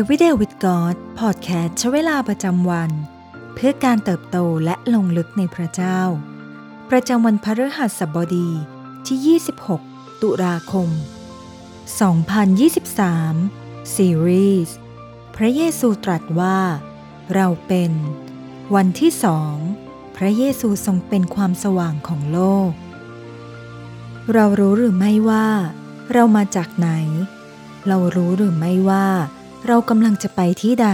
Everyday with God พอดแคสต์ใช้เวลาประจำวัน เพื่อการเติบโตและลงลึกในพระเจ้า ประจำวันพฤหัสบดีที่ 26 ตุลาคม 2023 ซีรีส์พระเยซูตรัสว่า เราเป็น วันที่สองพระเยซูทรงเป็นความสว่างของโลก เรารู้หรือไม่ว่า เรามาจากไหน เรารู้หรือไม่ว่า เรากำลังจะไปที่ใด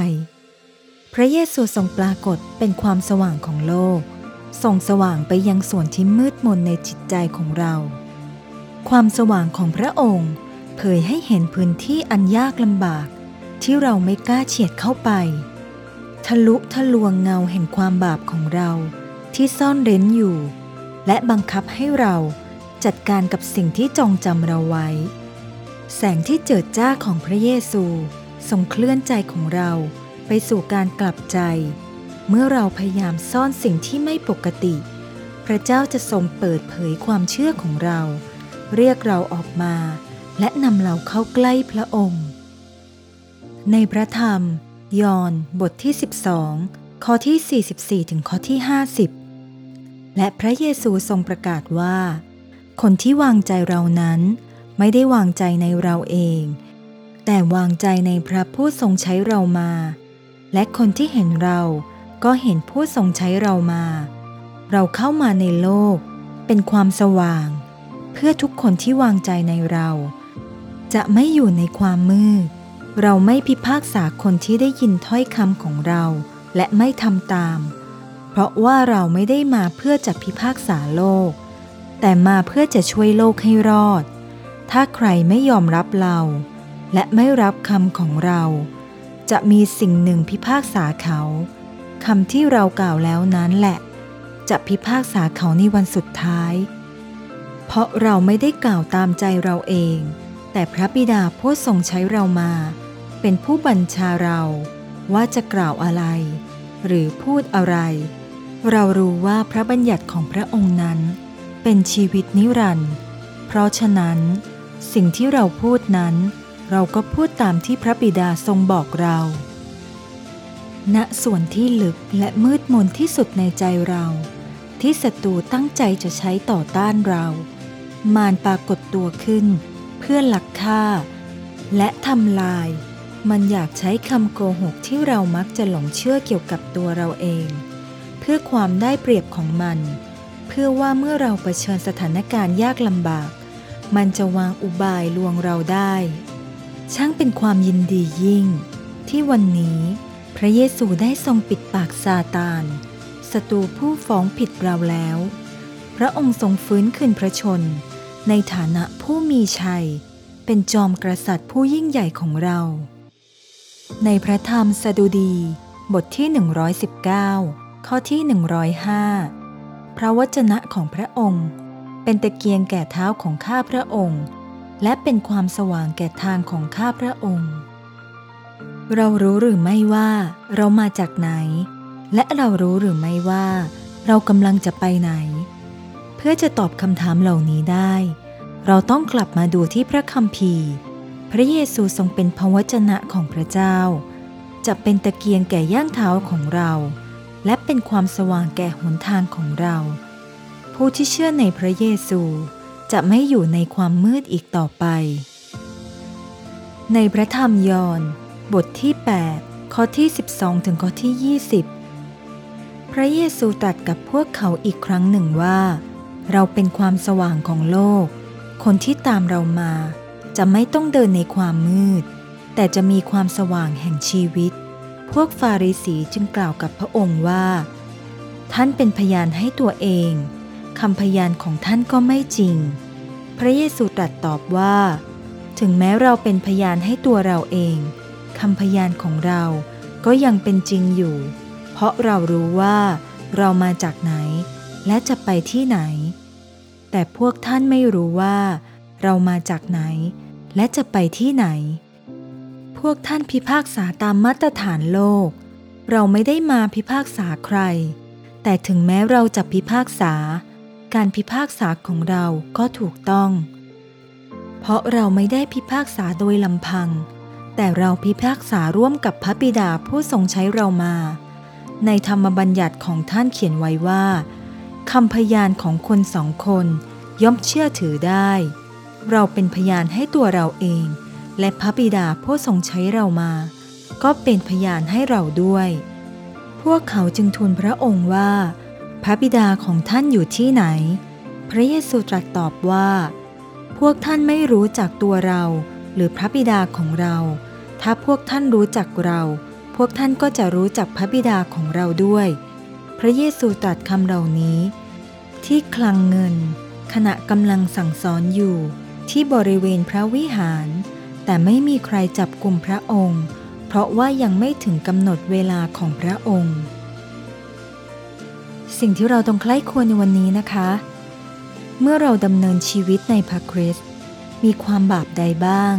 พระเยซูทรงปรากฏเป็นความสว่างของโลก ส่องสว่างไปยังส่วนที่มืดมนในจิตใจของเรา ความสว่างของพระองค์เผยให้เห็นพื้นที่อันยากลำบาก ที่เราไม่กล้าเฉียดเข้าไป ทะลุทะลวงเงาแห่งความบาปของเราที่ซ่อนเร้นอยู่ และบังคับให้เราจัดการกับสิ่งที่จองจำเราไว้ แสงที่เจิดจ้าของพระเยซู ทรงเคลื่อนใจของเราไปสู่การกลับใจ เมื่อเราพยายามซ่อนสิ่งที่ไม่ปกติ พระเจ้าจะทรงเปิดเผยความเชื่อของเรา เรียกเราออกมา และนำเราเข้าใกล้พระองค์ ในพระธรรม ยอห์นบทที่ 12 ข้อที่ 44 ถึงข้อที่ 50 และพระเยซูทรงประกาศว่า คนที่วางใจเรานั้น ไม่ได้วางใจในเราเอง แต่วางใจในพระผู้ทรงใช้เรามา และคนที่เห็นเราก็เห็นผู้ทรงใช้เรามา เราเข้ามาในโลก เป็นความสว่าง เพื่อทุกคนที่วางใจในเรา จะไม่อยู่ในความมืด เราไม่พิพากษาคนที่ได้ยินถ้อยคำของเรา และไม่ทำตาม เพราะว่าเราไม่ได้มาเพื่อจะพิพากษาโลก แต่มาเพื่อจะช่วยโลกให้รอด ถ้าใครไม่ยอมรับเรา และไม่รับคำของเรา จะมีสิ่งหนึ่งพิพากษาเขาคำที่เรากล่าวแล้วนั้นแหละ จะพิพากษาเขาในวันสุดท้าย เพราะเราไม่ได้กล่าวตามใจเราเอง แต่พระบิดาผู้ทรงใช้เรามา เป็นผู้บัญชาเราว่าจะกล่าวอะไร หรือพูดอะไร เรารู้ว่าพระบัญญัติของพระองค์นั้น เป็นชีวิตนิรันดร์เพราะฉะนั้น สิ่งที่เราพูดนั้น เราก็พูดตามที่พระบิดาทรงบอกเรา ณ ส่วนที่ลึกและมืดมนที่สุดในใจเรา ที่ศัตรูตั้งใจจะใช้ต่อต้านเรา มารปรากฏตัวขึ้น เพื่อลักฆ่า และทำลาย มันอยากใช้คำโกหกที่เรามักจะหลงเชื่อเกี่ยวกับตัวเราเอง เพื่อความได้เปรียบของมัน เพื่อว่าเมื่อเราเผชิญสถานการณ์ยากลำบาก มันจะวางอุบายลวงเราได้ ช่างเป็นความยินดียิ่ง ที่วันนี้พระเยซูได้ทรงปิดปากซาตานศัตรูผู้ฟ้องผิดเราแล้ว พระองค์ทรงฟื้นคืนพระชน ในฐานะผู้มีชัย เป็นจอมกษัตริย์ผู้ยิ่งใหญ่ของเรา ในพระธรรมสดุดี บทที่ 119 ข้อที่ 105 พระวจนะของพระองค์ เป็นตะเกียงแก่เท้าของข้าพระองค์ และเป็นความสว่างแก่ทางของข้าพระองค์ เรารู้หรือไม่ว่าเรามาจากไหน และเรารู้หรือไม่ว่า เรากำลังจะไปไหน เพื่อจะตอบคำถามเหล่านี้ได้ เราต้องกลับมาดูที่พระคัมภีร์ พระเยซูทรงเป็นพระวจนะของพระเจ้า จะเป็นตะเกียงแก่ย่างเท้าของเรา และเป็นความสว่างแก่หนทางของเรา ผู้ที่เชื่อในพระเยซู จะไม่อยู่ในความมืดอีกต่อไป ในพระธรรมยอห์นบทที่ 8 ข้อที่ 12 ถึงข้อที่ 20 พระเยซูตรัสกับพวกเขาอีกครั้งหนึ่งว่า เราเป็นความสว่างของโลก คนที่ตามเรามา จะไม่ต้องเดินในความมืด แต่จะมีความสว่างแห่งชีวิต พวกฟาริสีจึงกล่าวกับพระองค์ว่า ท่านเป็นพยานให้ตัวเอง คำพยานของท่านก็ไม่จริง พระเยซูตรัสตอบว่า ถึงแม้เราเป็นพยานให้ตัวเราเองคำพยานของเราก็ยังเป็นจริงอยู่ เพราะเรารู้ว่าเรามาจากไหน และจะไปที่ไหน แต่พวกท่านไม่รู้ว่า เรามาจากไหน และจะไปที่ไหน พวกท่านพิพากษาตามมาตรฐานโลก เราไม่ได้มาพิพากษาใคร แต่ถึงแม้เราจะพิพากษา การพิพากษาของเราก็ถูกต้อง เพราะเราไม่ได้พิพากษาโดยลำพัง แต่เราพิพากษาร่วมกับพระบิดาผู้ทรงใช้เรามา ในธรรมบัญญัติของท่านเขียนไว้ว่าคำพยานของคนสองคนย่อมเชื่อถือได้ เราเป็นพยานให้ตัวเราเอง และพระบิดาผู้ทรงใช้เรามา ก็เป็นพยานให้เราด้วย พวกเขาจึงทูลพระองค์ว่า พระบิดาของท่านอยู่ที่ไหน พระเยซูตรัสตอบว่า พวกท่านไม่รู้จักตัวเรา หรือพระบิดาของเรา ถ้าพวกท่านรู้จักเรา พวกท่านก็จะรู้จักพระบิดาของเราด้วย พระเยซูตรัสคำเหล่านี้ ที่คลังเงิน ขณะกำลังสั่งสอนอยู่ ที่บริเวณพระวิหาร แต่ไม่มีใครจับกลุ่มพระองค์ เพราะว่ายังไม่ถึงกำหนดเวลาของพระองค์ สิ่งที่เราต้องใคร่ควรในวันนี้นะคะ เมื่อเราดำเนินชีวิตในพระคริสต์มีความบาปใดบ้าง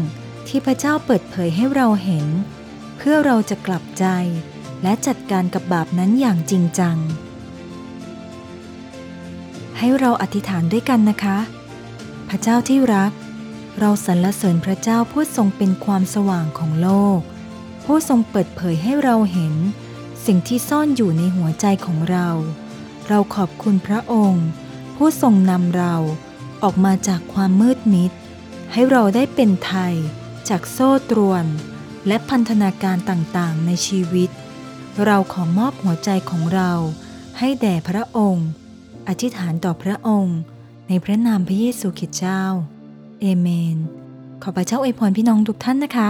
ที่พระเจ้าเปิดเผยให้เราเห็น เพื่อเราจะกลับใจ และจัดการกับบาปนั้นอย่างจริงจัง ให้เราอธิษฐานด้วยกันนะคะ พระเจ้าที่รัก เราสรรเสริญพระเจ้าผู้ทรงเป็นความสว่างของโลก ผู้ทรงเปิดเผยให้เราเห็นสิ่งที่ซ่อนอยู่ในหัวใจของเรา เราขอบคุณพระองค์ ผู้ทรงนำเราออกมาจากความมืดมิด ให้เราได้เป็นไทยจากโซ่ตรวน และพันธนาการต่างๆ ในชีวิต เราขอมอบหัวใจของเราให้แด่พระองค์ อธิษฐานต่อพระองค์ ในพระนามพระเยซูคริสต์เจ้า เอเมน ขอพระเจ้าอวยพรพี่น้องทุกท่านนะคะ